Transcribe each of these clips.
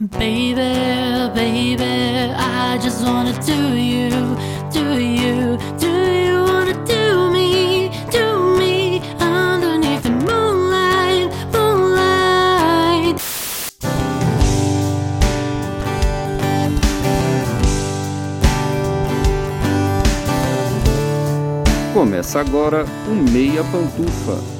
Baby, baby, I just wanna do you, do you, do you wanna do me, do me underneath the moonlight, moonlight. Começa agora o Meia Pantufa.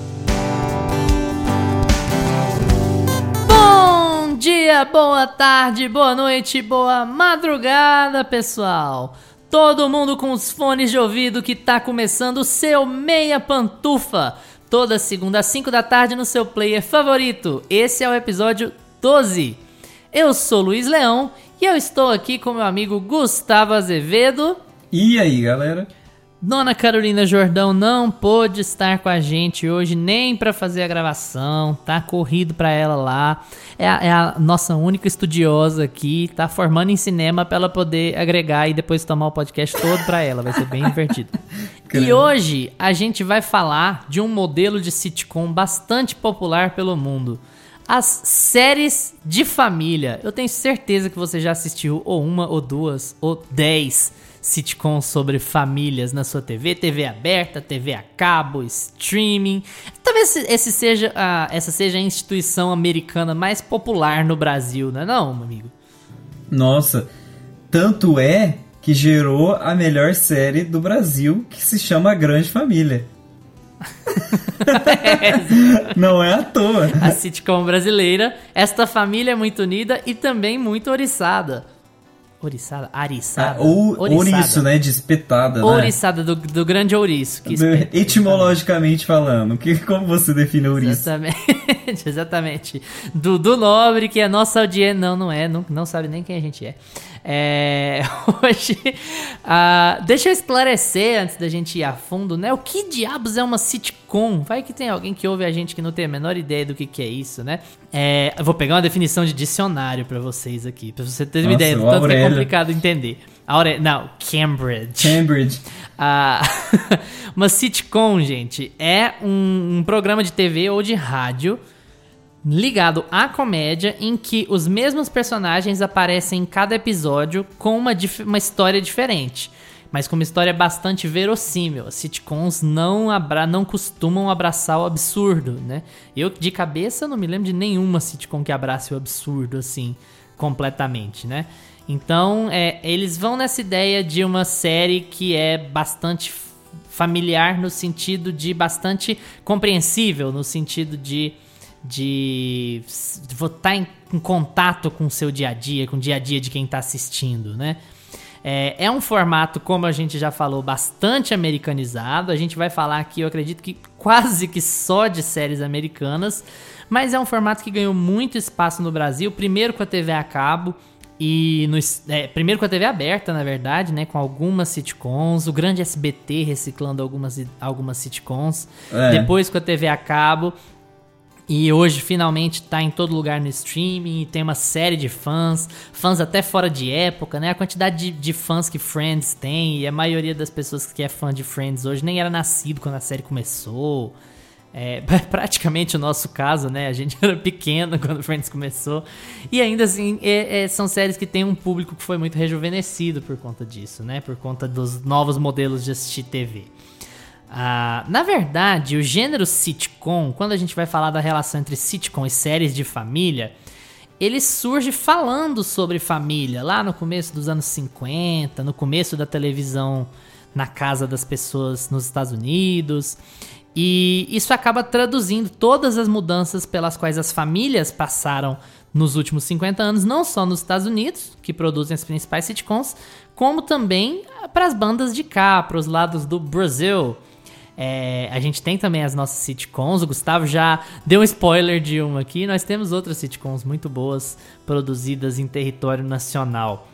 Dia, boa tarde, boa noite, boa madrugada, pessoal. Todo mundo com os fones de ouvido que tá começando o seu Meia Pantufa. Toda segunda às 5 da tarde no seu player favorito. Esse é o episódio 12. Eu sou Luiz Leão e eu estou aqui com meu amigo Gustavo Azevedo. E aí, galera? Dona Carolina Jordão não pôde estar com a gente hoje nem para fazer a gravação, tá corrido para ela lá. É a, é a, nossa única estudiosa aqui, tá formando em cinema para ela poder agregar e depois tomar o podcast todo para ela, vai ser bem divertido. e hoje a gente vai falar de um modelo de sitcom bastante popular pelo mundo. As séries de família. Eu tenho certeza que você já assistiu ou uma, ou duas, ou dez sitcoms sobre famílias na sua TV, TV aberta, TV a cabo, streaming. Talvez esse seja a, essa seja a instituição americana mais popular no Brasil, não é não, meu amigo? Nossa, tanto é que gerou a melhor série do Brasil, que se chama Grande Família. não é à toa. A sitcom brasileira, esta família é muito unida e também muito oriçada. Oriçada? Ariçada? Ah, ou, ouriço, né? De espetada, Ouriçada, né? do, do grande ouriço. Que espeta, Etimologicamente falando, que, como você define ouriço? Exatamente, exatamente. Do, do nobre, que é nossa audiência... Não, não é, não, não sabe nem quem a gente é. É, hoje, uh, deixa eu esclarecer antes da gente ir a fundo, né? O que diabos é uma sitcom? Vai que tem alguém que ouve a gente que não tem a menor ideia do que, que é isso, né? É, eu vou pegar uma definição de dicionário para vocês aqui, para você ter uma ideia do tanto que é complicado entender. Aure... Não, Cambridge. Cambridge. Uh, uma sitcom, gente, é um, um programa de TV ou de rádio ligado à comédia em que os mesmos personagens aparecem em cada episódio com uma, uma história diferente, mas com uma história bastante verossímil. As sitcoms não, abra não costumam abraçar o absurdo, né? Eu, de cabeça, não me lembro de nenhuma sitcom que abrace o absurdo, assim, completamente, né? Então, é, eles vão nessa ideia de uma série que é bastante familiar no sentido de bastante compreensível, no sentido de de estar em, em, contato com o seu dia a dia, com o dia a dia de quem está assistindo, né? É, é, um formato, como a gente já falou, bastante americanizado. A gente vai falar aqui, eu acredito que quase que só de séries americanas, mas é um formato que ganhou muito espaço no Brasil, primeiro com a TV a cabo. E no, é, primeiro com a TV aberta, na verdade, né? Com algumas sitcoms. O grande SBT reciclando algumas, algumas sitcoms. É. Depois com a TV a cabo. E hoje finalmente tá em todo lugar no streaming, tem uma série de fãs, fãs até fora de época, né? A quantidade de, de, fãs que Friends tem, e a maioria das pessoas que é fã de Friends hoje nem era nascido quando a série começou. É praticamente o nosso caso, né? A gente era pequeno quando Friends começou. E ainda assim, é, é, são séries que têm um público que foi muito rejuvenescido por conta disso, né? Por conta dos novos modelos de assistir TV. Ah, na verdade, o gênero sitcom, quando a gente vai falar da relação entre sitcom e séries de família, ele surge falando sobre família lá no começo dos anos 50, no começo da televisão na casa das pessoas nos Estados Unidos. E isso acaba traduzindo todas as mudanças pelas quais as famílias passaram nos últimos 50 anos, não só nos Estados Unidos, que produzem as principais sitcoms, como também para as bandas de cá, para os lados do Brasil. É, a gente tem também as nossas sitcoms. O Gustavo já deu um spoiler de uma aqui. Nós temos outras sitcoms muito boas produzidas em território nacional.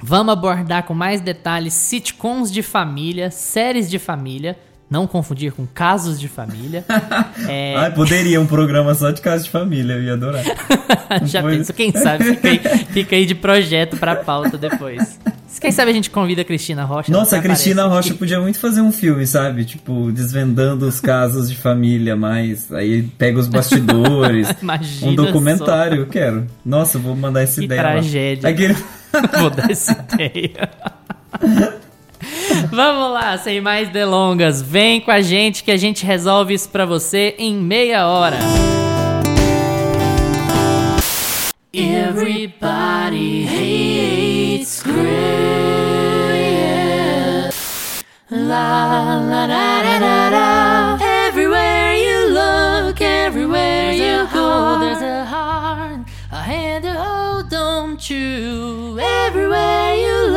Vamos abordar com mais detalhes sitcoms de família, séries de família. Não confundir com casos de família. é... Ai, poderia um programa só de casos de família, eu ia adorar. Já penso, quem sabe fica aí, fica aí de projeto pra pauta depois. Quem sabe a gente convida a Cristina Rocha? Nossa, a Cristina aparece Rocha aqui. podia muito fazer um filme, sabe? Tipo, desvendando os casos de família, mas aí pega os bastidores. Imagina um documentário, eu quero. Nossa, vou mandar essa Que ideia. tragédia. Aquele... Vou dar essa ideia. Vamos lá, sem mais delongas. Vem com a gente que a gente resolve isso pra você em meia hora. Everybody hates Chris. La la da da da da. Everywhere you look, everywhere you go, there's a heart, a hand to hold, don't you? Everywhere you look.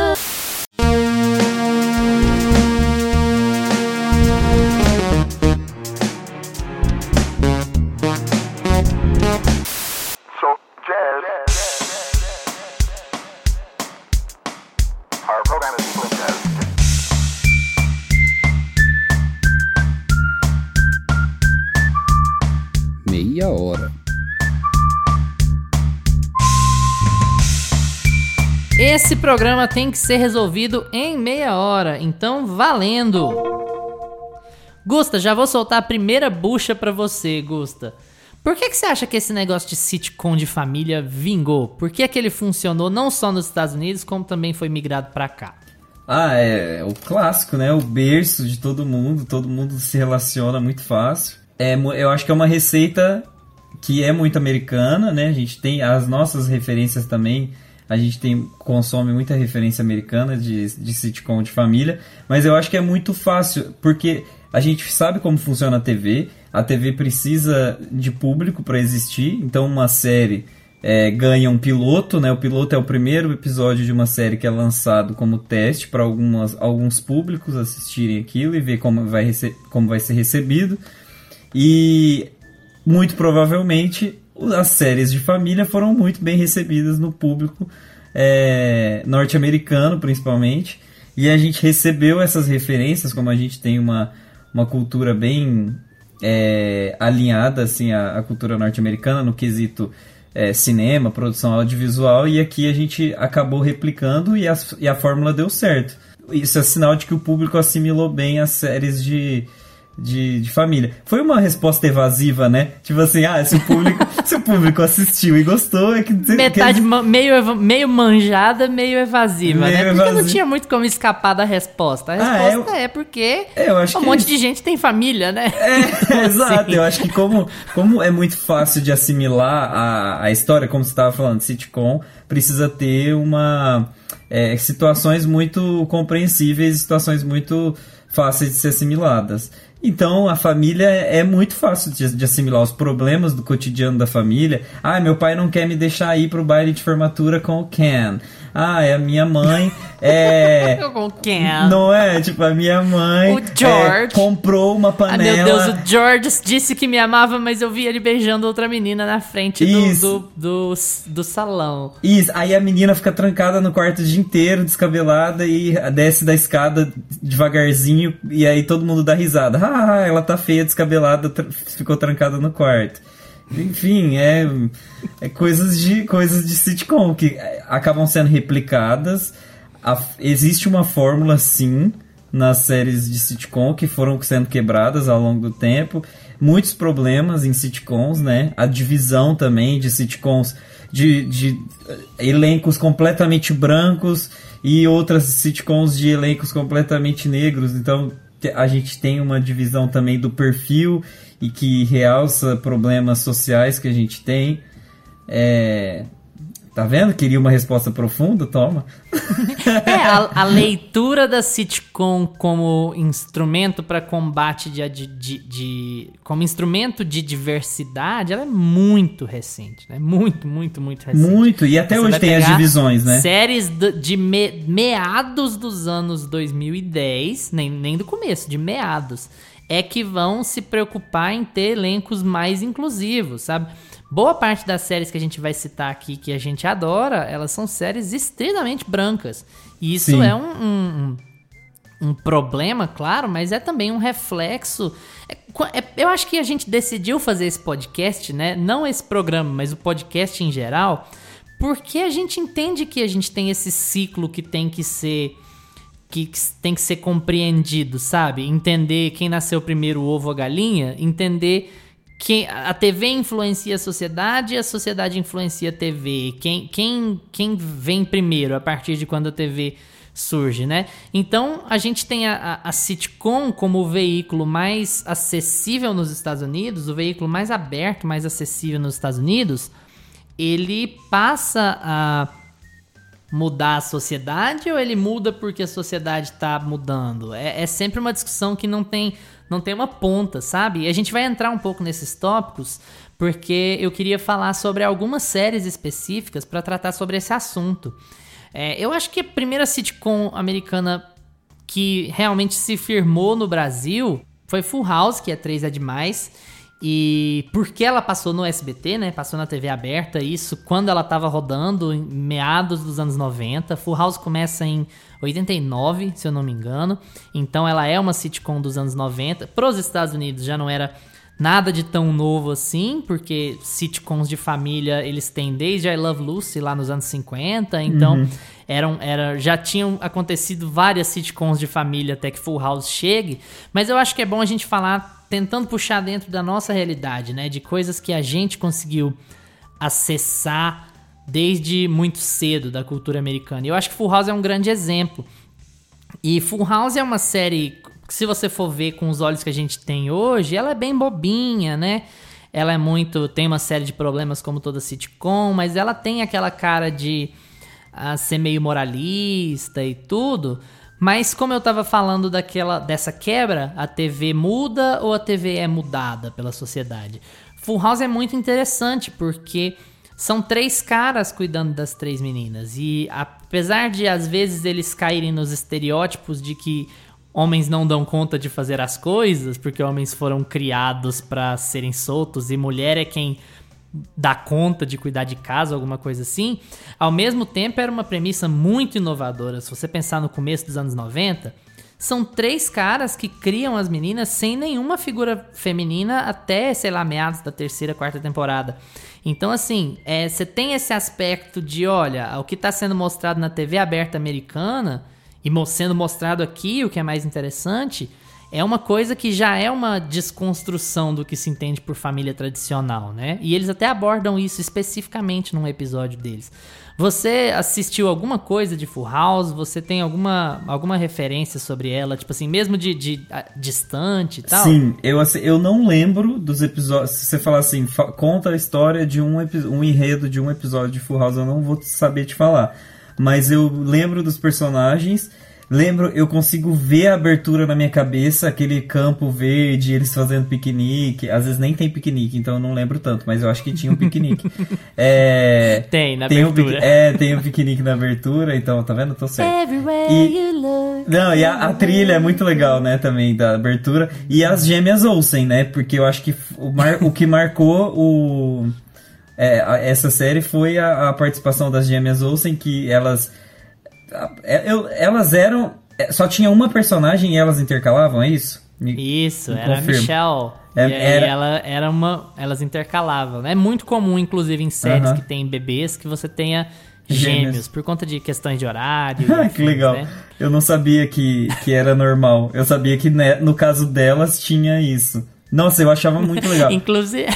Esse programa tem que ser resolvido em meia hora, então valendo! Gusta, já vou soltar a primeira bucha pra você, Gusta. Por que, que você acha que esse negócio de sitcom de família vingou? Por que, que ele funcionou não só nos Estados Unidos, como também foi migrado pra cá? Ah, é o clássico, né? O berço de todo mundo, todo mundo se relaciona muito fácil. É, eu acho que é uma receita que é muito americana, né? A gente tem as nossas referências também. A gente tem consome muita referência americana de, de sitcom de família, mas eu acho que é muito fácil, porque a gente sabe como funciona a TV. A TV precisa de público para existir, então uma série é, ganha um piloto, né? O piloto é o primeiro episódio de uma série que é lançado como teste para alguns públicos assistirem aquilo e ver como vai, como vai ser recebido. E muito provavelmente as séries de família foram muito bem recebidas no público é, norte-americano, principalmente. E a gente recebeu essas referências, como a gente tem uma, uma cultura bem é, alinhada assim, à, à cultura norte-americana no quesito é, cinema, produção audiovisual, e aqui a gente acabou replicando e, as- e a fórmula deu certo. Isso é sinal de que o público assimilou bem as séries de, de, de família. Foi uma resposta evasiva, né? Tipo assim, ah, se o público, se o público assistiu e gostou, é que Metade ma- meio, meio manjada, meio evasiva, Meio né? Porque não tinha muito como escapar da resposta. A Ah, resposta é, porque É, eu acho um que monte é de gente tem família, né? É, exato. Eu acho que como, como é muito fácil de assimilar a, a história, como você estava falando, sitcom, precisa ter uma é, situações muito compreensíveis, situações muito fáceis de ser assimiladas. Então a família é muito fácil de, de assimilar os problemas do cotidiano da família. Ah, meu pai não quer me deixar ir pro baile de formatura com o Ken. Ah, é a minha mãe é Com quem? Ah, não é? Tipo, a minha mãe O George. é, comprou uma Ah, panela. meu Deus, o George disse que me amava, mas eu vi ele beijando outra menina na frente do, do, do, do salão. Isso, aí a menina fica trancada no quarto o dia inteiro, descabelada, e desce da escada devagarzinho, e aí todo mundo dá risada. Ah, ela tá feia, descabelada, ficou trancada no quarto. Enfim, é, é coisas de coisas de sitcom que é, acabam sendo replicadas. A- existe uma fórmula sim nas séries de sitcom que foram sendo quebradas ao longo do tempo. Muitos problemas em sitcoms, né? A divisão também de sitcoms de, de eh, elencos completamente brancos e outras sitcoms de elencos completamente negros. Então a gente tem uma divisão também do perfil e que realça problemas sociais que a gente tem. É, Tá vendo? Queria uma resposta profunda? Toma. É, a, a leitura da sitcom como instrumento para combate de, de, de- como instrumento de diversidade, ela é muito recente, né? Muito, muito, muito recente. Muito. E até Você hoje tem as divisões, né? Séries do- de me- meados dos anos 2010, nem, nem do começo, de meados, é que vão se preocupar em ter elencos mais inclusivos, sabe? Boa parte das séries que a gente vai citar aqui, que a gente adora, elas são séries estritamente brancas. E isso Sim. é um, um- um- um problema, claro, mas é também um reflexo. é é- eu acho que a gente decidiu fazer esse podcast, né? Não esse programa, mas o podcast em geral, porque a gente entende que a gente tem esse ciclo que tem que ser que tem que ser compreendido, sabe? Entender quem nasceu primeiro, o ovo ou a galinha, entender que a TV influencia a sociedade e a sociedade influencia a TV. Quem, quem, quem vem primeiro a partir de quando a TV surge, né? Então a gente tem a, a, a sitcom como o veículo mais acessível nos Estados Unidos, o veículo mais aberto, mais acessível nos Estados Unidos. Ele passa a mudar a sociedade ou ele muda porque a sociedade está mudando? É, é sempre uma discussão que não tem, não tem uma ponta, sabe? E a gente vai entrar um pouco nesses tópicos porque eu queria falar sobre algumas séries específicas para tratar sobre esse assunto. É, eu acho que a primeira sitcom americana que realmente se firmou no Brasil foi Full House, que é 3 é demais. E porque ela passou no SBT, né? Passou na TV aberta, isso quando ela tava rodando, em meados dos anos 90. Full House começa em 89, se eu não me engano. Então ela é uma sitcom dos anos 90. Para os Estados Unidos já não era nada de tão novo assim, porque sitcoms de família eles têm desde I Love Lucy lá nos anos 50, então eram, era, já tinham acontecido várias sitcoms de família até que Full House chegue, mas eu acho que é bom a gente falar tentando puxar dentro da nossa realidade, né, de coisas que a gente conseguiu acessar desde muito cedo da cultura americana. E eu acho que Full House é um grande exemplo. E Full House é uma série que se você for ver com os olhos que a gente tem hoje, ela é bem bobinha, né? Ela é muito. tem uma série de problemas como toda sitcom, mas ela tem aquela cara de ah, ser meio moralista e tudo. Mas como eu tava falando daquela dessa quebra, a TV muda ou a TV é mudada pela sociedade? Full House é muito interessante porque são três caras cuidando das três meninas e apesar de às vezes eles caírem nos estereótipos de que homens não dão conta de fazer as coisas, porque homens foram criados para serem soltos e mulher é quem dá conta de cuidar de casa, alguma coisa assim. Ao mesmo tempo, era uma premissa muito inovadora. Se você pensar no começo dos anos 90, são três caras que criam as meninas sem nenhuma figura feminina até, sei lá, meados da terceira, quarta temporada. Então, assim, é, você tem esse aspecto de, olha, o que está sendo mostrado na TV aberta americana e sendo mostrado aqui, o que é mais interessante, é uma coisa que já é uma desconstrução do que se entende por família tradicional, né? E eles até abordam isso especificamente num episódio deles. Você assistiu alguma coisa de Full House? Você tem alguma, alguma referência sobre ela? Tipo assim, mesmo de, de distante e tal? Sim, eu, assim, eu não lembro dos episódios. Se você falar assim, fa- conta a história de um, um enredo de um episódio de Full House, eu não vou saber te falar. Mas eu lembro dos personagens. Lembro, eu consigo ver a abertura na minha cabeça, aquele campo verde, eles fazendo piquenique. Às vezes nem tem piquenique, então eu não lembro tanto, mas eu acho que tinha um piquenique. é, Tem, na tem um abertura. piqui- é, tem um piquenique na abertura, então, tá vendo? Tô certo. Everywhere E-. Não, e a, a trilha é muito legal, né, também, da abertura. E as gêmeas Olsen, né? Porque eu acho que o, mar- o que marcou o, é, essa série foi a, a participação das gêmeas Olsen, que elas. É, elas eram. é, Só tinha uma personagem e elas intercalavam, é isso? Me- Isso, me era a. Michelle. É, e era- ela era uma. Elas intercalavam. É muito comum, inclusive, em séries Aham. que tem bebês, que você tenha Gêmeos. gêmeos, por conta de questões de horário. Que legal. né? Eu não sabia que, que era normal. Eu sabia que né, no caso delas tinha isso. Nossa, eu achava muito legal. Inclusive,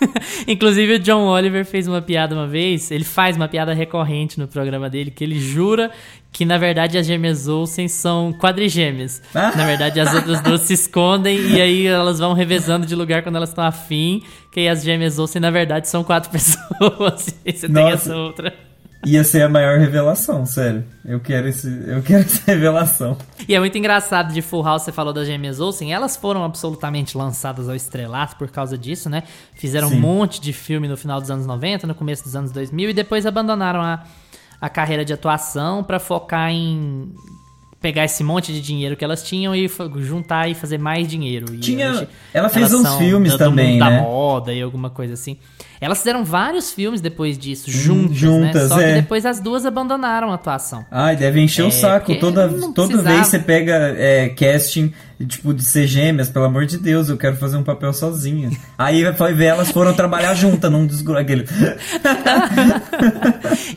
inclusive o John Oliver fez uma piada uma vez, ele faz uma piada recorrente no programa dele, que ele jura que na verdade as gêmeas Olsen são quadrigêmeas. Ah. Na verdade as outras duas se escondem e aí elas vão revezando de lugar quando elas estão afim, que aí as gêmeas Olsen na verdade são quatro pessoas. E você tem Nossa. essa outra. Ia ser a maior revelação, sério. Eu quero, esse, eu quero essa revelação. E é muito engraçado de Full House, você falou das gêmeas Olsen, elas foram absolutamente lançadas ao estrelato por causa disso, né? Fizeram Sim. um monte de filme no final dos anos 90, no começo dos anos 2000 e depois abandonaram a, a carreira de atuação pra focar em pegar esse monte de dinheiro que elas tinham e juntar e fazer mais dinheiro. E Tinha- hoje ela fez uns filmes também, né? da moda e alguma coisa assim. Elas fizeram vários filmes depois disso, juntas, juntas, né? Só é. que depois as duas abandonaram a atuação. Ai, deve encher É, o saco. Toda, toda vez você pega é, casting, tipo, de ser gêmeas, pelo amor de Deus, eu quero fazer um papel sozinha. Aí vai ver, elas foram trabalhar juntas num desgru... aquele.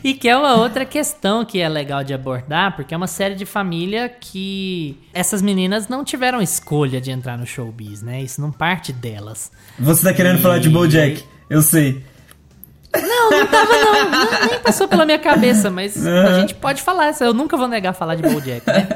E que é uma outra questão que é legal de abordar, porque é uma série de família que essas meninas não tiveram escolha de entrar no showbiz, né? Isso não parte delas. Você tá querendo E- falar de Bojack? Eu sei. Não, não tava não, não, nem passou pela minha cabeça, mas a Aham. gente pode falar, eu nunca vou negar falar de BoJack, né?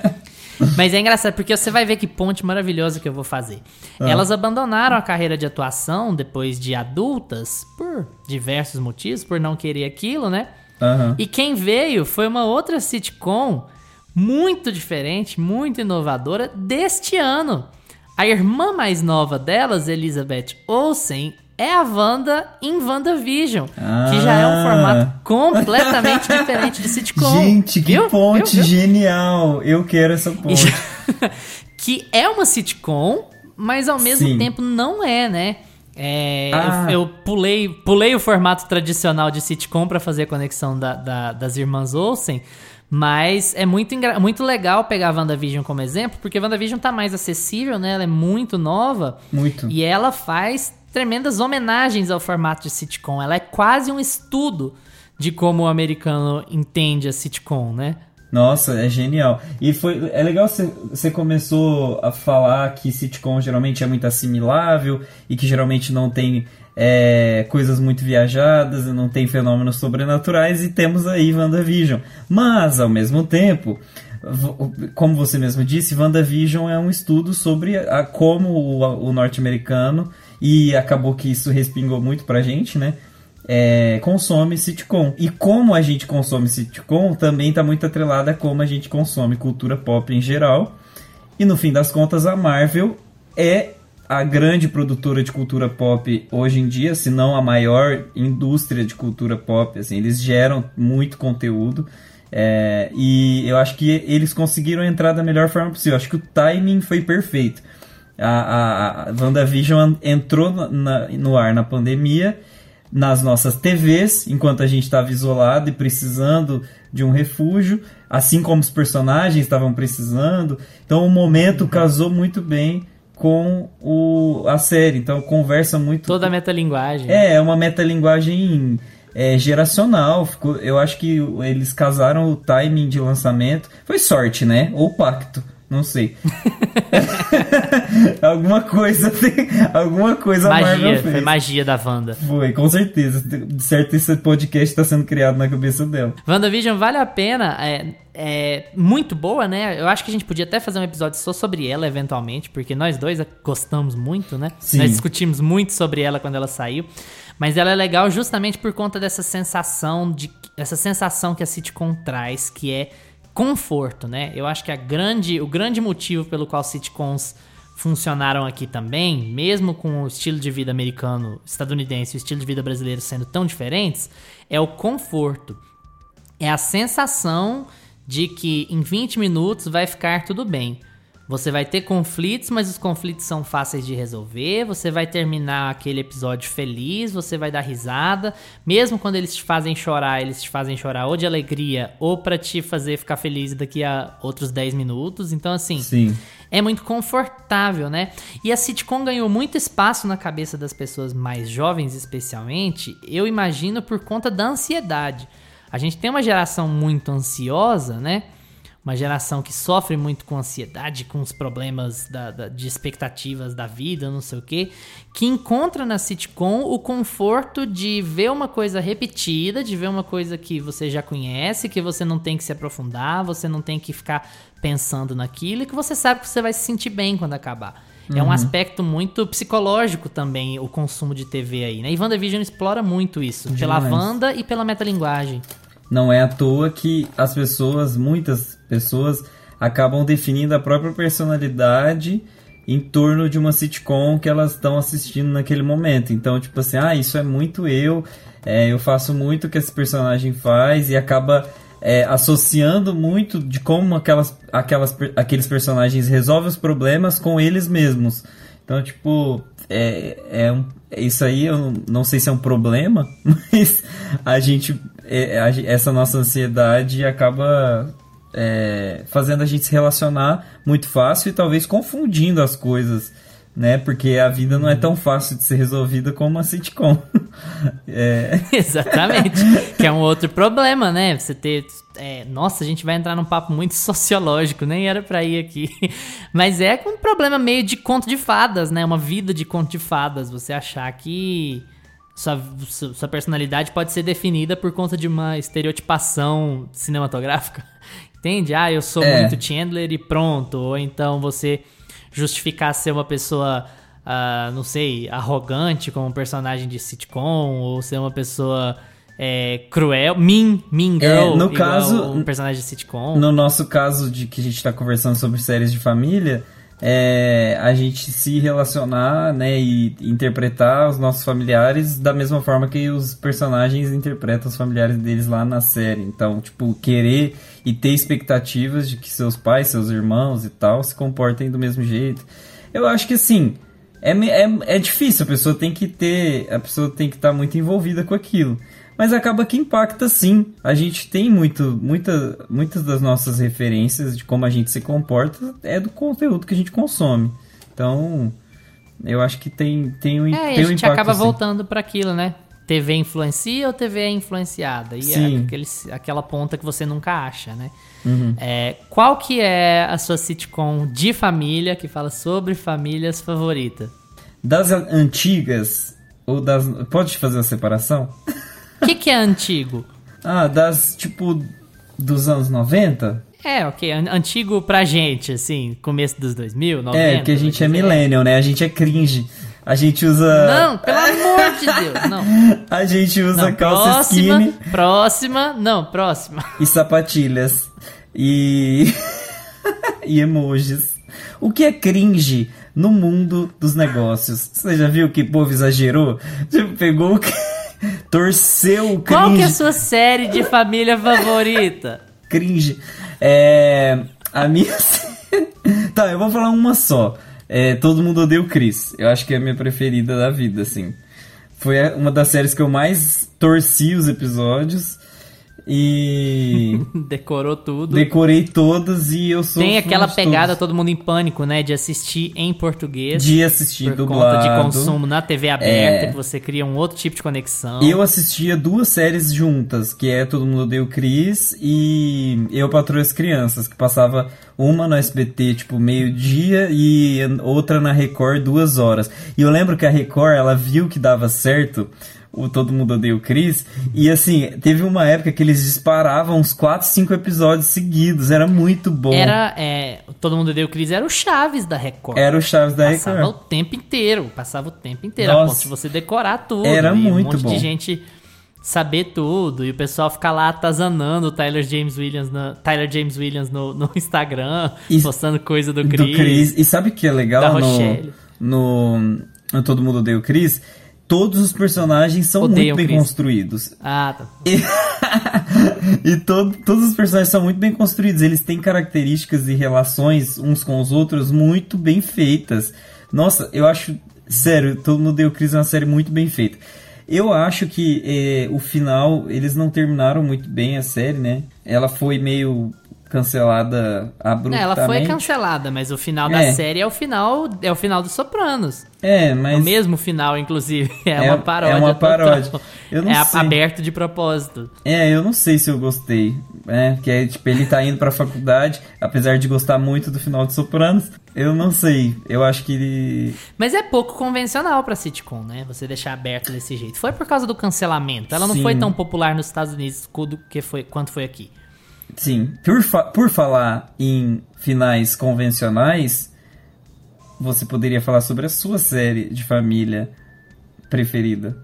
Mas é engraçado, porque você vai ver que ponte maravilhosa que eu vou fazer. Ah. Elas abandonaram a carreira de atuação depois de adultas, por diversos motivos, por não querer aquilo, né? Aham. E quem veio foi uma outra sitcom muito diferente, muito inovadora deste ano. A irmã mais nova delas, Elizabeth Olsen, é a Wanda em WandaVision, que já é um Ah. formato completamente diferente de sitcom. Gente, que Viu? ponte Viu? Genial! Eu quero essa ponte. que é uma sitcom, mas ao mesmo Sim. tempo não é, né? É, Ah. eu, eu pulei, pulei o formato tradicional de sitcom pra fazer a conexão da- da- das irmãs Olsen, mas é muito, muito legal pegar a WandaVision como exemplo, porque a WandaVision tá mais acessível, né? Ela é muito nova Muito. e ela faz tremendas homenagens ao formato de sitcom. Ela é quase um estudo de como o americano entende a sitcom, né? Nossa, é genial. E foi é legal você começou a falar que sitcom geralmente é muito assimilável e que geralmente não tem é, coisas muito viajadas não tem fenômenos sobrenaturais e temos aí WandaVision. Mas, ao mesmo tempo, como você mesmo disse, WandaVision é um estudo sobre a, como o, o norte-americano e acabou que isso respingou muito pra gente, né? é, consome sitcom. E como a gente consome sitcom também está muito atrelada a como a gente consome cultura pop em geral. E no fim das contas, a Marvel é a grande produtora de cultura pop hoje em dia, se não a maior indústria de cultura pop. Assim, eles geram muito conteúdo. é, e eu acho que eles conseguiram entrar da melhor forma possível. Acho que o timing foi perfeito. A, a, a WandaVision entrou na- no ar na pandemia nas nossas TVs, enquanto a gente estava isolado e precisando de um refúgio, assim como os personagens estavam precisando. Então o momento casou muito bem com o, a série, então conversa muito. Toda a metalinguagem. É, é uma metalinguagem é, geracional. Ficou, eu acho que eles casaram o timing de lançamento. Foi sorte, né? Ou pacto. Não sei. alguma coisa tem, alguma coisa a Marvel Magia, fez. foi magia da Wanda. Foi, com certeza. De certo, esse podcast está sendo criado na cabeça dela. WandaVision vale a pena, é, é muito boa, né? Eu acho que a gente podia até fazer um episódio só sobre ela, eventualmente, porque nós dois gostamos muito, né? Sim. Nós discutimos muito sobre ela quando ela saiu. Mas ela é legal justamente por conta dessa sensação de essa sensação que a sitcom traz, que é conforto, né? Eu acho que a grande, o grande motivo pelo qual sitcoms funcionaram aqui também, mesmo com o estilo de vida americano, estadunidense e o estilo de vida brasileiro sendo tão diferentes, é o conforto. É a sensação de que em 20 minutos vai ficar tudo bem. Você vai ter conflitos, mas os conflitos são fáceis de resolver. Você vai terminar aquele episódio feliz, você vai dar risada. Mesmo quando eles te fazem chorar, eles te fazem chorar ou de alegria ou pra te fazer ficar feliz daqui a outros 10 minutos. Então, assim, Sim. é muito confortável, né? E a sitcom ganhou muito espaço na cabeça das pessoas mais jovens, especialmente, eu imagino por conta da ansiedade. A gente tem uma geração muito ansiosa, né? Uma geração que sofre muito com ansiedade, com os problemas da- da- de expectativas da vida, não sei o quê, que encontra na sitcom o conforto de ver uma coisa repetida, de ver uma coisa que você já conhece, que você não tem que se aprofundar, você não tem que ficar pensando naquilo e que você sabe que você vai se sentir bem quando acabar. É um aspecto muito psicológico também o consumo de TV aí, né? E WandaVision explora muito isso, pela Demais. Wanda e pela metalinguagem. Não é à toa que as pessoas, muitas pessoas, acabam definindo a própria personalidade em torno de uma sitcom que elas estão assistindo naquele momento. Então, tipo assim, ah, isso é muito eu, é, eu faço muito o que esse personagem faz e acaba é, associando muito de como aquelas, aquelas, aqueles personagens resolvem os problemas com eles mesmos. Então, tipo, é, é um- isso aí eu não- sei se é um problema, mas a gente, é, a essa nossa ansiedade acaba é, fazendo a gente se relacionar muito fácil e talvez confundindo as coisas, né? Porque a vida não é tão fácil de ser resolvida como uma sitcom. É, Exatamente. que é um outro problema, né? Você ter. é, nossa, a gente vai entrar num papo muito sociológico, nem era pra ir aqui. Mas é um problema meio de conto de fadas, né? Uma vida de conto de fadas. Você achar que sua, sua sua personalidade pode ser definida por conta de uma estereotipação cinematográfica. Entende? Ah, eu sou É. muito Chandler e pronto. Ou então você justificar ser uma pessoa, ah, não sei, arrogante como um personagem de sitcom, ou ser uma pessoa é, cruel, mean, mean girl, no igual caso- um personagem de sitcom. No nosso caso de que a gente está conversando sobre séries de família, é a gente se relacionar, né, e interpretar os nossos familiares da mesma forma que os personagens interpretam os familiares deles lá na série. Então, tipo, querer e ter expectativas de que seus pais, seus irmãos e tal se comportem do mesmo jeito. Eu acho que assim, é, é, é difícil, a pessoa tem que ter, a pessoa tem que estar muito envolvida com aquilo. Mas acaba que impacta sim. A gente tem muito, muita, muitas das nossas referências de como a gente se comporta é do conteúdo que a gente consome. Então, eu acho que tem, tem um, É, tem a um gente impacto acaba sim. voltando pra aquilo, né? TV influencia ou TV é influenciada? E Sim. é aquele, aquela ponta que você nunca acha, né? Uhum. É, qual que é a sua sitcom de família que fala sobre famílias favorita? Das an- antigas, ou das. Pode fazer a separação? O que, que é antigo? Ah, das, tipo, dos anos 90? É, ok, an- antigo pra gente, assim, começo dos 2000, 90. É, que a gente é millennial, né? A gente é cringe. A gente usa. Não, pelo amor de Deus, não. A gente usa não calça próxima, skinny próxima, não, próxima. e sapatilhas. E. e emojis. O que é cringe no mundo dos negócios? Você já viu que o povo exagerou? Tipo, pegou o. Torceu o cringe. Qual que é a sua série de família favorita? cringe. É. A minha. tá, eu vou falar uma só. É, Todo mundo odeia o Chris. Eu acho que é a minha preferida da vida, assim. Foi uma das séries que eu mais torci os episódios. E. Decorou tudo. decorei todas e eu sou. Tem aquela pegada todos. todo mundo em pânico, né? De assistir em português. de assistir por dublado. conta de consumo na TV aberta, É. que você cria um outro tipo de conexão. Eu assistia duas séries juntas, que é Todo Mundo Odeia o Chris e Eu Patroa as Crianças, que passava uma no SBT, tipo, meio-dia e outra na Record, duas horas. E eu lembro que a Record, ela viu que dava certo o Todo Mundo Odeia o Chris, e assim, teve uma época que eles disparavam uns 4, 5 episódios seguidos, era muito bom. Era, é, todo mundo deu Cris, era o Chaves da Record. Era o Chaves da Passava Record. o tempo inteiro, passava o tempo inteiro, a Nossa. ponto de você decorar tudo. Era e um muito monte bom. de gente saber tudo, e o pessoal ficar lá atazanando o Tyler James Williams, na, Tyler James Williams no, no Instagram, E- postando coisa do do Chris. Chris. E sabe o que é legal no, no, no Todo Mundo Odeia o Chris? Todos os personagens são Odeiam muito bem Chris. construídos. Ah, tá. E todo, todos os personagens são muito bem construídos. Eles têm características e relações uns com os outros muito bem feitas. Nossa, eu acho. Sério, todo mundo deu Chris é uma série muito bem feita. Eu acho que eh, o final, eles não terminaram muito bem a série, né? Ela foi meio cancelada É, abruptamente. ela foi cancelada, mas o final da É. série é o final, é o final dos Sopranos. É, É mas. o mesmo final, inclusive. É, É- uma paródia. é uma paródia. Eu não é sei. aberto de propósito. É, eu não sei se eu gostei. É, que é, tipo, ele tá indo pra faculdade, apesar de gostar muito do final de Sopranos. Eu não sei. Eu acho que ele. Mas é pouco convencional pra sitcom, né? Você deixar aberto desse jeito. Foi por causa do cancelamento. Ela não Sim. foi tão popular nos Estados Unidos que quanto foi aqui. Sim. Por, fa- por falar em finais convencionais, você poderia falar sobre a sua série de família preferida.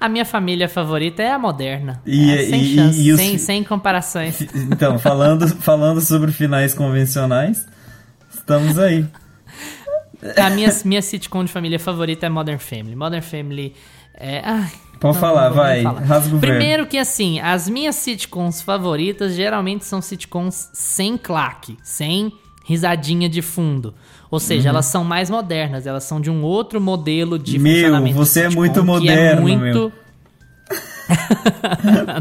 A minha família favorita é a moderna. E- É, sem e- chance, e os sem, sem comparações. Então, falando, falando sobre finais convencionais, estamos aí. A minha, minha sitcom de família favorita é Modern Family. Modern Family é. Ai, Pode não, falar, não vai. Rasga o. Primeiro que assim, as minhas sitcoms favoritas geralmente são sitcoms sem claque, sem risadinha de fundo. Ou seja, elas são mais modernas, elas são de um outro modelo de Meu, funcionamento você é sitcom, muito que moderno, é muito... meu.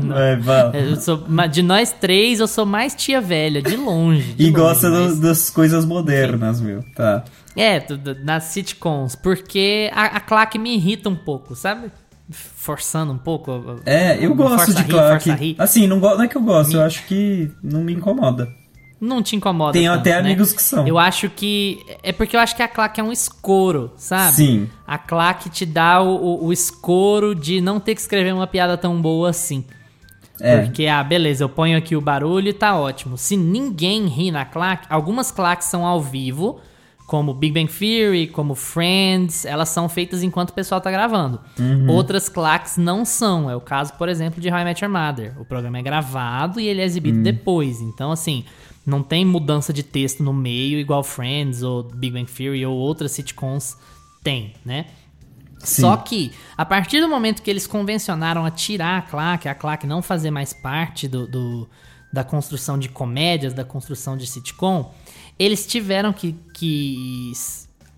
Vai, fala. Eu sou, de nós três, eu sou mais tia velha, de longe. de E longe, gosta mas- das coisas modernas, meu. Tá. É, nas sitcoms, porque a, a claque me irrita um pouco, sabe? Forçando um pouco. É, eu gosto de Clark. rir. Assim, não, não é que eu gosto, eu acho que não me incomoda. Não te incomoda. Tenho tanto, até né? amigos que são. Eu acho que. É porque eu acho que a claque é um escoro, sabe? Sim. A claque te dá o, o, o escoro de não ter que escrever uma piada tão boa assim. É. Porque, ah, beleza, eu ponho aqui o barulho e tá ótimo. Se ninguém ri na claque, algumas claques são ao vivo, como Big Bang Theory, como Friends, elas são feitas enquanto o pessoal tá gravando. Outras claques não são. É o caso, por exemplo, de How I Met Your Mother. O programa é gravado e ele é exibido depois. Então, assim, não tem mudança de texto no meio, igual Friends ou Big Bang Theory ou outras sitcoms tem, né? Sim. Só que, a partir do momento que eles convencionaram a tirar a claque, a claque não fazer mais parte do, do- da construção de comédias, da construção de sitcom, eles tiveram que, que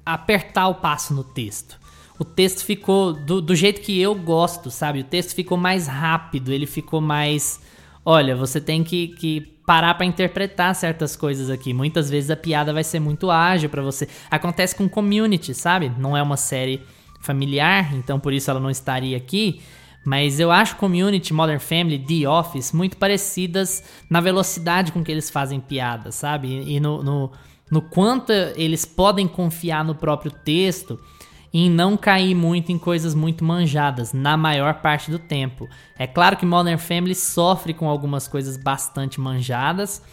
apertar o passo no texto. O texto ficou do, do jeito que eu gosto, sabe? O texto ficou mais rápido, ele ficou mais. Olha, você tem que, que parar pra interpretar certas coisas aqui. Muitas vezes a piada vai ser muito ágil pra você. Acontece com Community, sabe? Não é uma série familiar, então por isso ela não estaria aqui. Mas eu acho Community, Modern Family, The Office muito parecidas na velocidade com que eles fazem piada, sabe? E no, no, no quanto eles podem confiar no próprio texto em não cair muito em coisas muito manjadas, na maior parte do tempo. É claro que Modern Family sofre com algumas coisas bastante manjadas,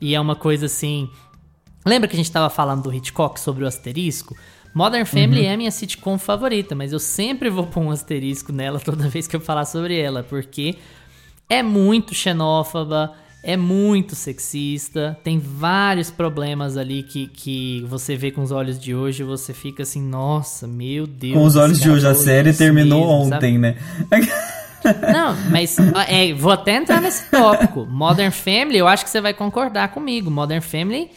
e é uma coisa assim. Lembra que a gente tava falando do Hitchcock sobre o asterisco? Modern Family é minha sitcom favorita, mas eu sempre vou pôr um asterisco nela toda vez que eu falar sobre ela, porque é muito xenófoba, é muito sexista, tem vários problemas ali que, que você vê com os olhos de hoje e você fica assim, nossa, meu Deus. Com os olhos de hoje, a série isso terminou mesmo, sabe? ontem, né? Não, mas é, vou até entrar nesse tópico. Modern Family, eu acho que você vai concordar comigo. Modern Family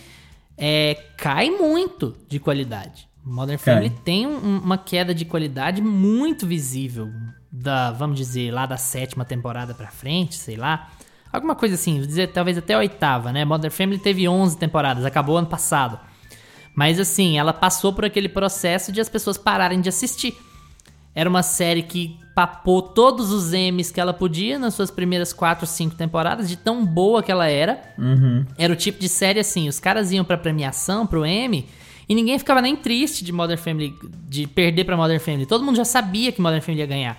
é, cai muito de qualidade. Modern. Family tem um- uma queda de qualidade muito visível. Da, vamos dizer, lá da sétima temporada pra frente, sei lá. Alguma coisa assim, vou dizer, talvez até a oitava, né? Modern Family teve 11 temporadas, acabou ano passado. Mas assim, ela passou por aquele processo de as pessoas pararem de assistir. Era uma série que papou todos os M's que ela podia nas suas primeiras 4, 5 temporadas, de tão boa que ela era. Era o tipo de série assim, os caras iam pra premiação, pro M, e ninguém ficava nem triste de Modern Family, de perder pra Modern Family. Todo mundo já sabia que Modern Family ia ganhar.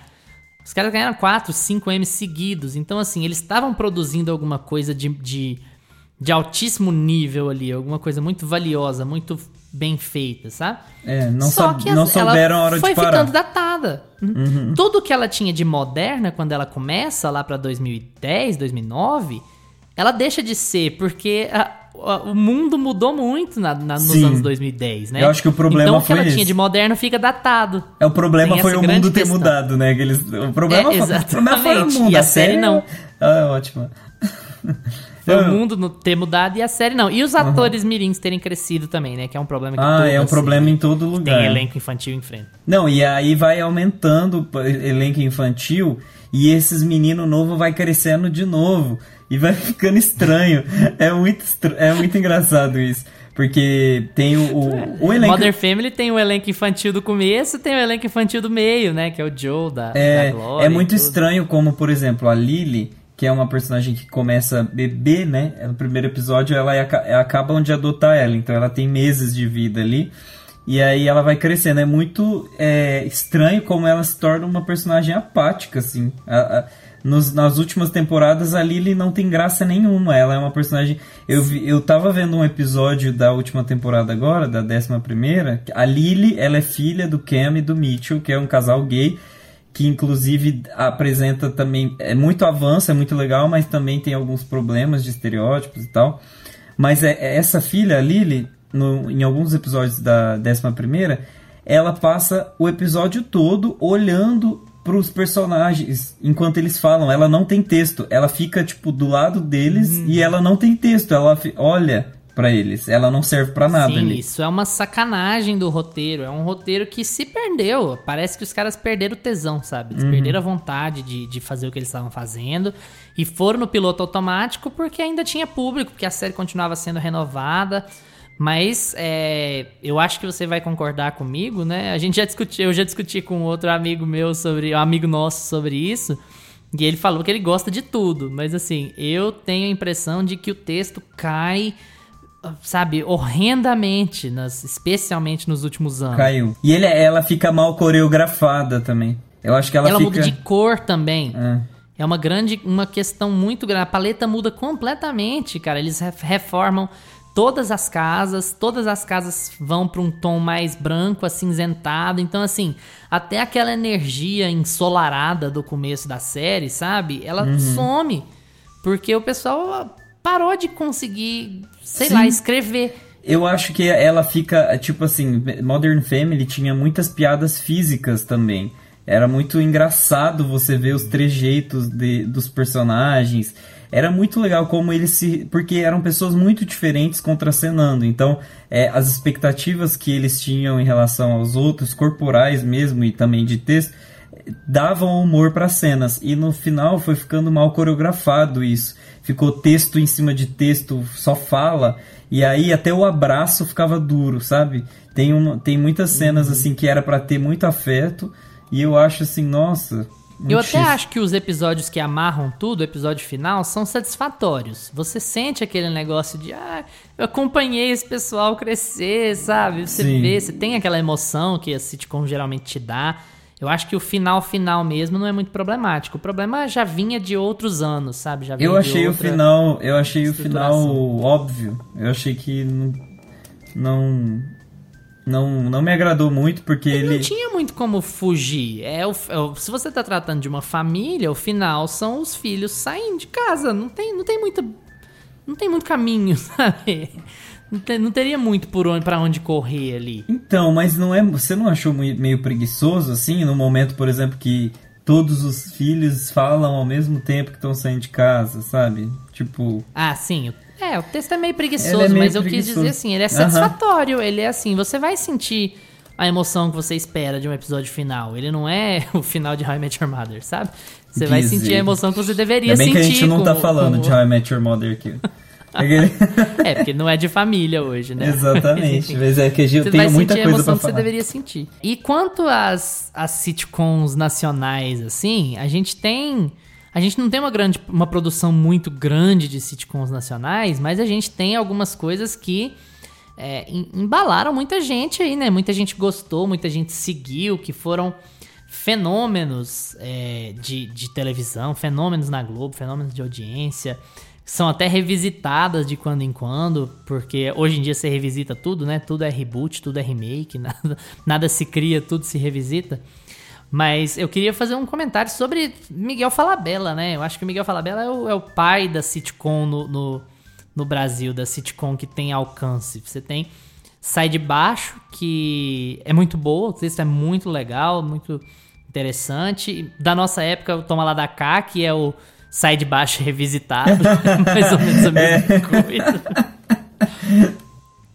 Os caras ganharam 4, 5 M's seguidos. Então, assim, eles estavam produzindo alguma coisa de, de, de altíssimo nível ali, alguma coisa muito valiosa, muito bem feita, sabe? É, não, Só que não as- souberam a hora foi de parar. ficando datada. Uhum. Tudo que ela tinha de moderna quando ela começa lá pra 2010, 2009, ela deixa de ser porque a- o mundo mudou muito na- na- nos Sim. anos 2010, né? Eu acho que o problema então, o que foi ela tinha de moderno fica datado. É, o problema foi o mundo ter questão. mudado, né? Eles, o, problema É, foi, o problema foi o mundo. E a série não. Ah, ótimo. Foi o mundo no- ter mudado e a série não. E os atores mirins terem crescido também, né? Que é um problema que Ah, é um série problema em todo lugar. Tem elenco infantil em frente. Não, e aí vai aumentando o elenco infantil e esses meninos novos vai crescendo de novo e vai ficando estranho. é muito é muito engraçado isso, porque tem o, o, o elenco Modern Family tem o elenco infantil do começo tem o elenco infantil do meio, né? Que é o Joe da, é, da Glória. é muito estranho como, por exemplo, a Lily, que é uma personagem que começa bebê, né? No primeiro episódio ela aca- acabam de adotar ela, então ela tem meses de vida ali. E aí ela vai crescendo. É muito é, estranho como ela se torna uma personagem apática, assim. A- a- nos- nas últimas temporadas a Lily não tem graça nenhuma. Ela é uma personagem. Eu, vi- eu tava vendo um episódio da última temporada agora, da décima primeira. A Lily, ela é filha do Cam e do Mitchell, que é um casal gay que inclusive apresenta também é muito avanço, é muito legal, mas também tem alguns problemas de estereótipos e tal. Mas é, é essa filha, a Lily, no- em alguns episódios da 11 primeira, ela passa o episódio todo olhando para os personagens enquanto eles falam. Ela não tem texto, ela fica tipo do lado deles e ela não tem texto. Ela olha pra eles. Ela não serve pra nada Sim, ali. isso é uma sacanagem do roteiro. É um roteiro que se perdeu. Parece que os caras perderam o tesão, sabe? Eles perderam a vontade de, de fazer o que eles estavam fazendo. E foram no piloto automático porque ainda tinha público, porque a série continuava sendo renovada. Mas é, eu acho que você vai concordar comigo, né? A gente já discutiu, eu já discuti com outro amigo meu sobre, um amigo nosso sobre isso. E ele falou que ele gosta de tudo, mas assim, eu tenho a impressão de que o texto cai, sabe, horrendamente, nas, especialmente nos últimos anos. Caiu. E ele, ela fica mal coreografada também. Eu acho que ela, Ela fica. muda de cor também. É. É uma grande, uma questão muito grande. A paleta muda completamente, cara. Eles re- reformam todas as casas, todas as casas vão para um tom mais branco, acinzentado. Então, assim, até aquela energia ensolarada do começo da série, sabe? Ela Uhum. some. Porque o pessoal parou de conseguir, sei Sim. lá, escrever. Eu acho que ela fica, tipo assim, Modern Family tinha muitas piadas físicas também. Era muito engraçado você ver os trejeitos de, dos personagens. Era muito legal como eles se. Porque eram pessoas muito diferentes contracenando. Então, é, as expectativas que eles tinham em relação aos outros, corporais mesmo e também de texto, davam humor para cenas. E no final foi ficando mal coreografado isso. Ficou texto em cima de texto, só fala. E aí até o abraço ficava duro, sabe? Tem, uma, tem muitas cenas Uhum. assim que era para ter muito afeto. E eu acho assim, nossa. Eu até acho que os episódios que amarram tudo, o episódio final, são satisfatórios. Você sente aquele negócio de, ah, eu acompanhei esse pessoal crescer, sabe? Você Sim. vê, você tem aquela emoção que a sitcom geralmente te dá. Eu acho que o final final mesmo não é muito problemático. O problema já vinha de outros anos, sabe? Já Eu achei o final, eu achei o final óbvio. Eu achei que não não não, me agradou muito porque ele Não tinha muito como fugir. É o, é se você tá tratando de uma família, o final são os filhos saindo de casa. Não tem, não tem muito. Não tem muito caminho, sabe? Não, te- não teria muito por onde, pra onde correr ali. Então, mas não é. Você não achou meio preguiçoso assim, no momento, por exemplo, que todos os filhos falam ao mesmo tempo que estão saindo de casa, sabe? Tipo, Ah, sim. É, o texto é meio preguiçoso, é meio mas eu quis dizer assim, ele é satisfatório, ele é assim, você vai sentir a emoção que você espera de um episódio final. Ele não é o final de How I Met Your Mother, sabe? Você vai sentir a emoção que você deveria ainda bem sentir. que a gente não tá com- falando com- de How I Met Your Mother aqui. É, porque não é de família hoje, né? Exatamente. Mas é que eu tenho muita sentir a coisa emoção pra que você deveria sentir. E quanto às, às sitcoms nacionais, assim, a gente tem. A gente não tem uma grande, uma produção muito grande de sitcoms nacionais, mas a gente tem algumas coisas que é, em- embalaram muita gente aí, né? Muita gente gostou, muita gente seguiu, que foram fenômenos é, de, de televisão, fenômenos na Globo, fenômenos de audiência. São até revisitadas de quando em quando, porque hoje em dia você revisita tudo, né? Tudo é reboot, tudo é remake, nada, nada se cria, tudo se revisita. Mas eu queria fazer um comentário sobre Miguel Falabella, né? Eu acho que o Miguel Falabella é o, é o pai da sitcom no, no, no Brasil, da sitcom que tem alcance. Você tem Sai de Baixo, que é muito boa, o texto é muito legal, muito interessante. Da nossa época, o Toma Lá da Cá, que é o Sai de Baixo revisitado, mais ou menos a mesma coisa.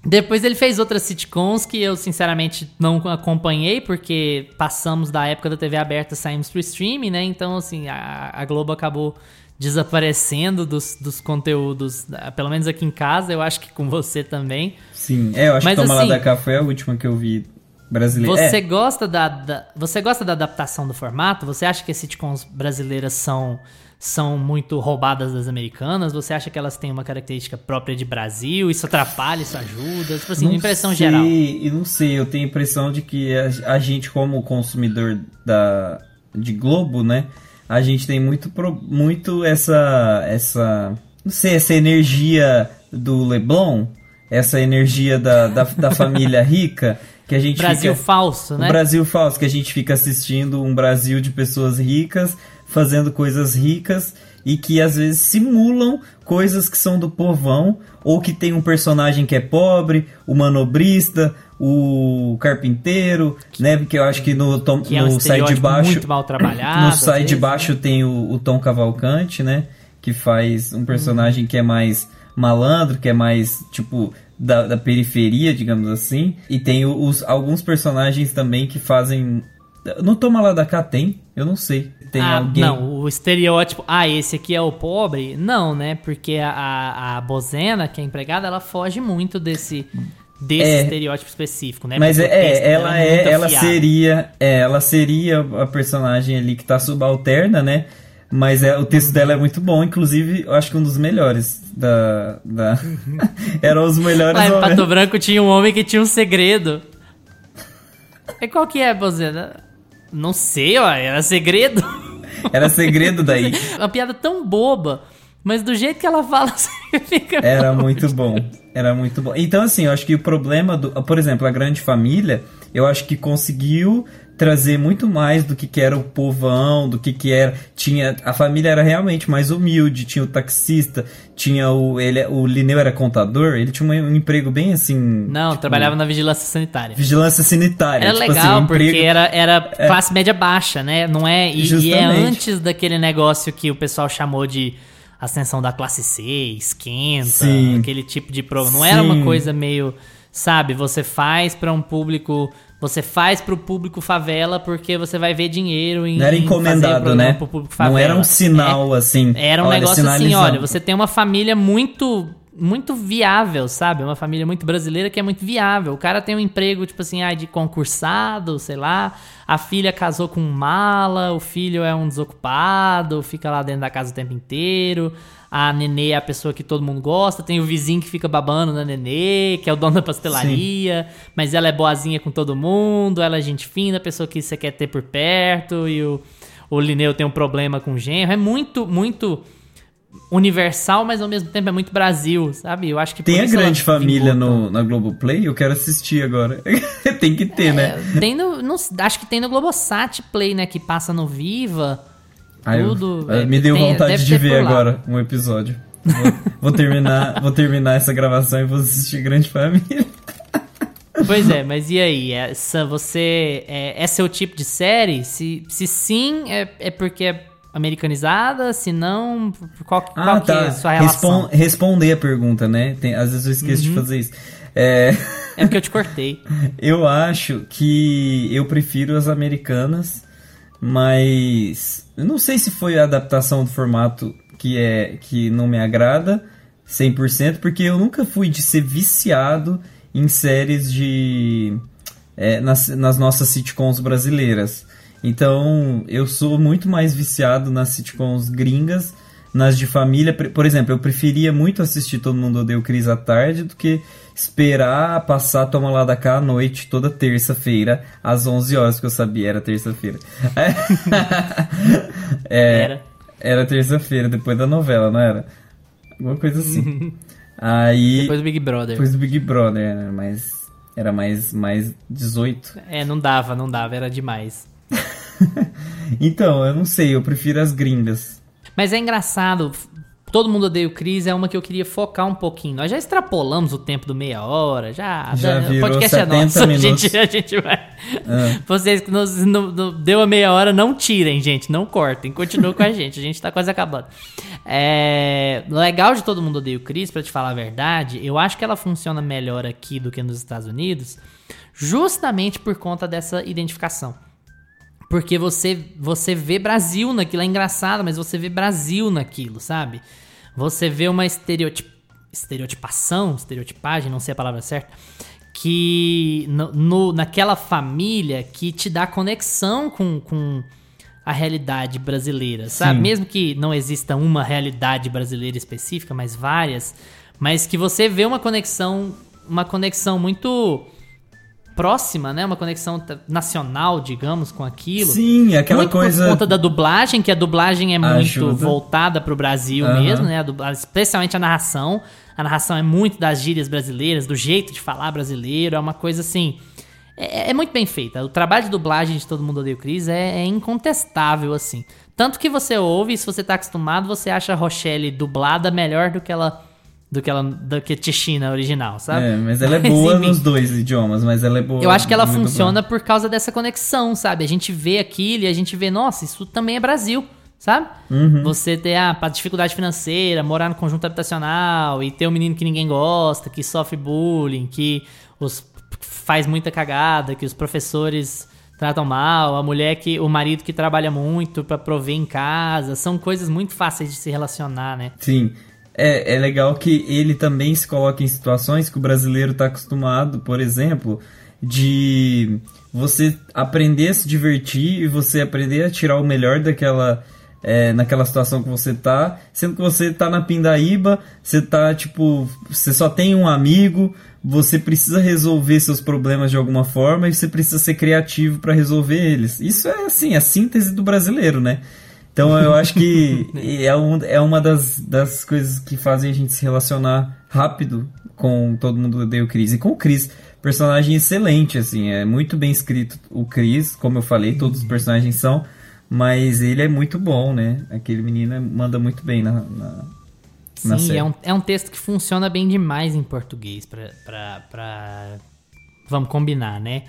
Depois ele fez outras sitcoms que eu sinceramente não acompanhei, porque passamos da época da TV aberta, saímos pro streaming, né? Então, assim, a, a Globo acabou desaparecendo dos, dos conteúdos, pelo menos aqui em casa, eu acho que com você também. Sim, é, eu acho Mas que Toma assim- Lá da Cá foi a última que eu vi brasileira. Você É, gosta da, da- você gosta da adaptação do formato? Você acha que as sitcoms brasileiras são são muito roubadas das americanas? Você acha que elas têm uma característica própria de Brasil? Isso atrapalha, isso ajuda? Tipo assim, não uma impressão sei, geral. Eu não sei, eu tenho a impressão de que a, a gente, como consumidor da, de Globo, né? A gente tem muito, muito essa, essa. Não sei, essa energia do Leblon, essa energia da, da, da família rica, que a gente Brasil fica, falso, né? Brasil falso, que a gente fica assistindo um Brasil de pessoas ricas, fazendo coisas ricas e que às vezes simulam coisas que são do povão, ou que tem um personagem que é pobre, o manobrista, o carpinteiro, né? Porque eu acho que no, tom, Que é um no Sai de Baixo. muito mal trabalhado. No Sai de vezes, Baixo né? tem o, o Tom Cavalcante, né? que faz um personagem que é mais malandro, que é mais, tipo, da, da periferia, digamos assim. E tem os, alguns personagens também que fazem. No Toma Lá da Cá tem? Eu não sei. Tem ah, alguém. Não, o estereótipo, ah, esse aqui é o pobre, não, né? Porque a, a, Bozena, que é empregada, ela foge muito desse, desse É. estereótipo específico, né? Mas é, texto é, ela é, muito ela seria, é, ela seria a personagem ali que tá subalterna, né? Mas é, o texto dela é muito bom, inclusive, eu acho que um dos melhores da, da... eram os melhores Lá em. Pato Branco tinha um homem que tinha um segredo. E qual que é, Bozena? Não sei, ó, era segredo. Era segredo daí. Uma piada tão boba, mas do jeito que ela fala, você fica... Era muito bom. Era muito bom. Então, assim, eu acho que o problema do. Por exemplo, a grande família, eu acho que conseguiu trazer muito mais do que, que era o povão, do que, que era. Tinha. A família era realmente mais humilde, tinha o taxista, tinha o. Ele, o Lineu era contador, ele tinha um, emprego bem assim. Não, tipo, trabalhava na vigilância sanitária. Vigilância sanitária. Era tipo legal, assim, um porque emprego- era, era classe média baixa, né? Não é, e, e é antes daquele negócio que o pessoal chamou de ascensão da classe C, esquenta, Sim. aquele tipo de programa. Não era uma Sim. coisa meio, sabe, você faz pra um público, você faz pro público favela porque você vai ver dinheiro em Não era encomendado, né? pro público favela. Não era um sinal assim. É, era um olha, negócio assim, olha, você tem uma família muito muito viável, sabe? Uma família muito brasileira que é muito viável. O cara tem um emprego, tipo assim, ah, de concursado, sei lá. A filha casou com um mala, o filho é um desocupado, fica lá dentro da casa o tempo inteiro. A nenê é a pessoa que todo mundo gosta. Tem o vizinho que fica babando na nenê, que é o dono da pastelaria. Mas ela é boazinha com todo mundo, ela é gente fina, a pessoa que você quer ter por perto. E o, o Lineu tem um problema com o genro. É muito, muito universal, mas ao mesmo tempo é muito Brasil, sabe? Eu acho que Tem a grande família no, na Globoplay? Eu quero assistir agora. tem que ter, né? tanto. Tem no, não- acho que tem no Globosat Play, né? Que passa no Viva. Eu- tudo. ah, é, me deu tem- vontade de ver agora um episódio. Vou, vou terminar, vou terminar essa gravação e vou assistir Grande Família. Pois é, mas e aí? Essa, você. É, é seu tipo de série? Se, se sim, é, é porque é americanizada? Se não, qual, qual Ah, que é tá. a sua relação? Respon- responder a pergunta, né? Tem- às vezes eu esqueço Uhum. de fazer isso. É, É porque eu te cortei. eu acho que eu prefiro as americanas, mas eu não sei se foi a adaptação do formato que é que não me agrada 100%, porque eu nunca fui de ser viciado em séries de é, nas, nas nossas sitcoms brasileiras. Então, eu sou muito mais viciado nas sitcoms gringas, nas de família. Por exemplo, eu preferia muito assistir Todo Mundo Odeia o Cris à tarde do que esperar passar Toma Lá da Cá à noite, toda terça-feira, às 11 horas, porque eu sabia, era terça-feira. É, Era. Era terça-feira, depois da novela, não era? Alguma coisa assim. Aí... Depois do Big Brother. Depois do Big Brother, era mais... Era mais, mais 18. É, não dava, não dava, era demais. Então, eu não sei, eu prefiro as gringas. Mas é engraçado. Todo mundo odeia o Chris, é uma que eu queria focar um pouquinho. Nós já extrapolamos o tempo do meia hora, já. Já o virou podcast é 70 nosso. A gente, a gente vai. Ah. Vocês que nos, não- não- deu a meia hora, não tirem, gente. Não cortem. Continuem com a gente. A gente tá quase acabando. É, legal de todo mundo odeia o Chris, pra te falar a verdade, eu acho que ela funciona melhor aqui do que nos Estados Unidos, justamente por conta dessa identificação. Porque você, você vê Brasil naquilo, é engraçado, mas você vê Brasil naquilo, sabe? Você vê uma estereotip, estereotipação, estereotipagem, não sei a palavra certa, que no, no- naquela família que te dá conexão com, com a realidade brasileira, sabe? Sim. Mesmo que não exista uma realidade brasileira específica, mas várias, mas que você vê uma conexão, uma conexão muito próxima, né? Uma conexão nacional, digamos, com aquilo. Sim, aquela muito coisa... por conta da dublagem, que a dublagem é muito Ajuda. voltada pro Brasil Aham. mesmo, né? Especialmente a narração. A narração é muito das gírias brasileiras, do jeito de falar brasileiro, é uma coisa assim. É, é muito bem feita. O trabalho de dublagem de Todo Mundo Odeia o Chris é, é incontestável, assim. Tanto que você ouve, e se você tá acostumado, você acha a Rochelle dublada melhor do que ela. Do que ela. Do que Tichina original, sabe? É, mas ela é boa enfim. nos dois idiomas, mas ela é boa... Eu acho que ela funciona por causa dessa conexão, sabe? A gente vê aquilo e a gente vê, nossa, isso também é Brasil. sabe? Você ter a dificuldade financeira, morar no conjunto habitacional e ter um menino que ninguém gosta, que sofre bullying, que os faz muita cagada, que os professores tratam mal, a mulher que o marido que trabalha muito pra prover em casa, são coisas muito fáceis de se relacionar, né? Sim. É, é legal que ele também se coloca em situações que o brasileiro está acostumado, por exemplo, de você aprender a se divertir e você aprender a tirar o melhor daquela. é, naquela situação que você tá, sendo que você tá na pindaíba, você tá tipo, você só tem um amigo, você precisa resolver seus problemas de alguma forma e você precisa ser criativo para resolver eles. Isso é assim, a síntese do brasileiro, né? Então eu acho que é, um, é uma das, das coisas que fazem a gente se relacionar rápido com todo mundo odeia o Chris. E com o Chris, personagem excelente, assim, é muito bem escrito o Chris, como eu falei, todos os personagens são, mas ele é muito bom, né? Aquele menino manda muito bem na, na, na Sim, série. é um, é um texto que funciona bem demais em português pra, pra, pra... Vamos combinar, né?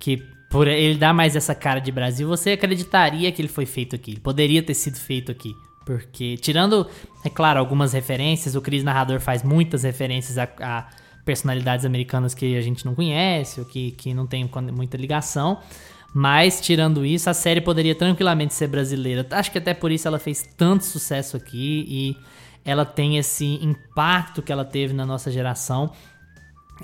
Que por ele dar mais essa cara de Brasil, você acreditaria que ele foi feito aqui. Ele poderia ter sido feito aqui. Porque, tirando, é claro, algumas referências, o Cris Narrador faz muitas referências a, a personalidades americanas que a gente não conhece, ou que, que não tem muita ligação. Mas, tirando isso, a série poderia tranquilamente ser brasileira. Acho que até por isso ela fez tanto sucesso aqui e ela tem esse impacto que ela teve na nossa geração.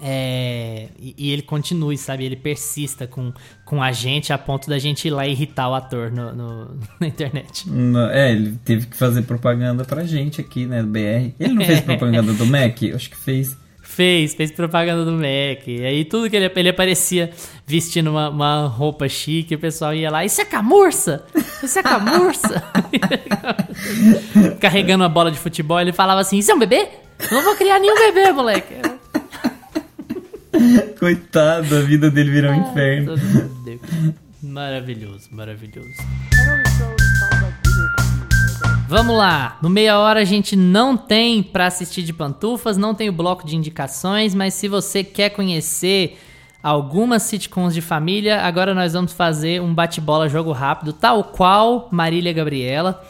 É, e, e ele continue, sabe? Ele persista com, com a gente a ponto da gente ir lá irritar o ator no, no- na internet. Não, É, ele teve que fazer propaganda pra gente aqui, né, do BR. Ele não fez propaganda do Mac? Eu Acho que fez. Fez, fez propaganda do Mac. E aí tudo que ele, ele aparecia vestindo uma, uma roupa chique, o pessoal ia lá, isso é camurça! Isso é camurça! Carregando uma bola de futebol, ele falava assim, isso é um bebê? Não vou criar nenhum bebê, moleque. Coitado, a vida dele virou um inferno. Maravilhoso, maravilhoso. Vamos lá, no meia hora a gente não tem pra assistir de pantufas, não tem o bloco de indicações, mas se você quer conhecer algumas sitcoms de família, agora nós vamos fazer um bate-bola jogo rápido, tal qual Marília Gabriela,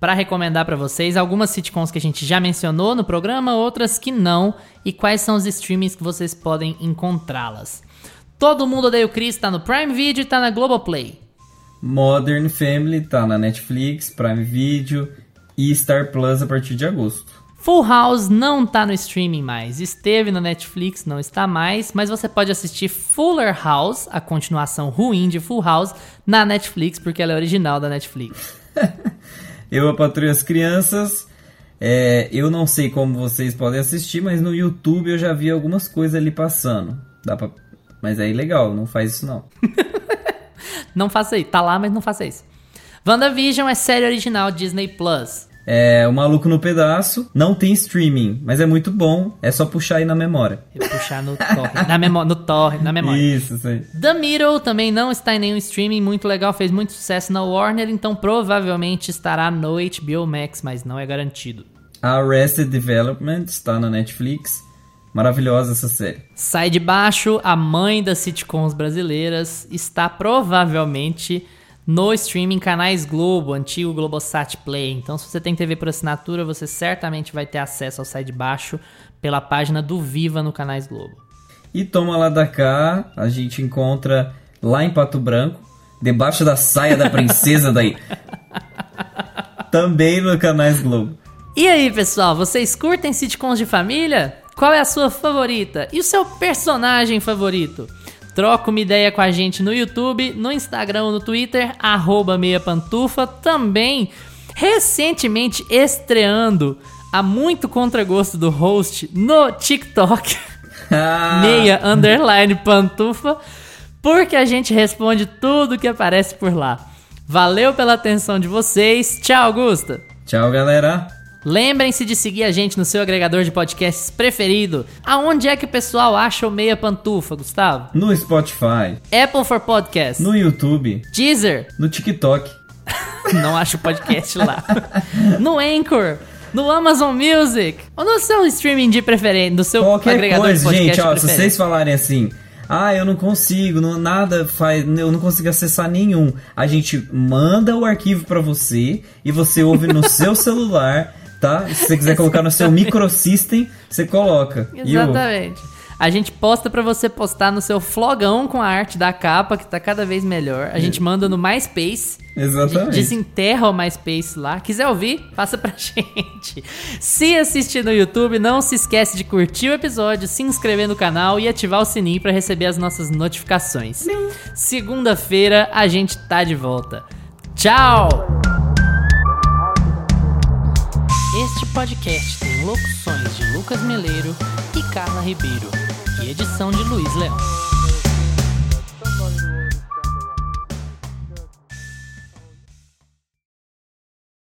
Pra recomendar pra vocês algumas sitcoms que a gente já mencionou no programa, outras que não, e quais são os streamings que vocês podem encontrá-las. Todo mundo odeia o Chris tá no Prime Video e tá na Globoplay. Modern Family tá na Netflix, Prime Video e Star Plus a partir de agosto. Full House não tá no streaming mais. Esteve no Netflix, não está mais, mas você pode assistir Fuller House, a continuação ruim de Full House, na Netflix, porque ela é original da Netflix. Eu apatrulho as crianças. É, eu não sei como vocês podem assistir, mas no YouTube eu já vi algumas coisas ali passando. Dá pra... Mas aí legal, não faz isso não. Não faça isso, tá lá, mas não faça isso. WandaVision é série original Disney Plus. É, o Maluco no Pedaço não tem streaming, mas é muito bom. É só puxar aí na memória. Eu vou puxar no torre, na memória, no torre, na memória. Isso, aí. The Middle também não está em nenhum streaming, muito legal, fez muito sucesso na Warner, então provavelmente estará no HBO Max, mas não é garantido. Arrested Development está na Netflix. Maravilhosa essa série. Sai de baixo, a mãe das sitcoms brasileiras está provavelmente no streaming canais Globo, antigo Globosat Play. Então, se você tem TV por assinatura, você certamente vai ter acesso ao Sai de Baixo pela página do Viva no canais Globo. E Toma Lá da Cá, a gente encontra lá em Pato Branco, debaixo da saia da princesa daí. Também no Canais Globo. E aí, pessoal, vocês curtem sitcoms de família? Qual é a sua favorita? E o seu personagem favorito? Troca uma ideia com a gente no YouTube, no Instagram ou no Twitter, arroba meia pantufa. Também, recentemente estreando, a muito contragosto do host, no TikTok, Ah, meia underline pantufa, porque a gente responde tudo que aparece por lá. Valeu pela atenção de vocês. Tchau, Augusta! Tchau, galera. Lembrem-se de seguir a gente no seu agregador de podcasts preferido. Aonde é que o pessoal acha o Meia Pantufa, Gustavo? No Spotify, Apple for Podcast. no YouTube, Deezer. no TikTok. Não acho podcast lá. no Anchor. No Amazon Music. Ou no seu streaming de preferência. No seu Qualquer agregador de coisa, podcast gente, ó, se vocês falarem assim, ah, eu não consigo, não, nada faz, eu não consigo acessar nenhum. A gente manda o arquivo pra você e você ouve no seu celular, tá? Se você quiser colocar no seu microsystem, você coloca. Exatamente. A gente posta pra você postar no seu flogão com a arte da capa, que tá cada vez melhor. A gente manda no MySpace. A gente Exatamente. desenterra o MySpace lá. Quiser ouvir, passa pra gente. Se assistir no YouTube, não se esquece de curtir o episódio, se inscrever no canal e ativar o sininho pra receber as nossas notificações. Segunda-feira a gente tá de volta. Tchau! Este podcast tem locuções de Lucas Meleiro e Carla Ribeiro e edição de Luiz Leão.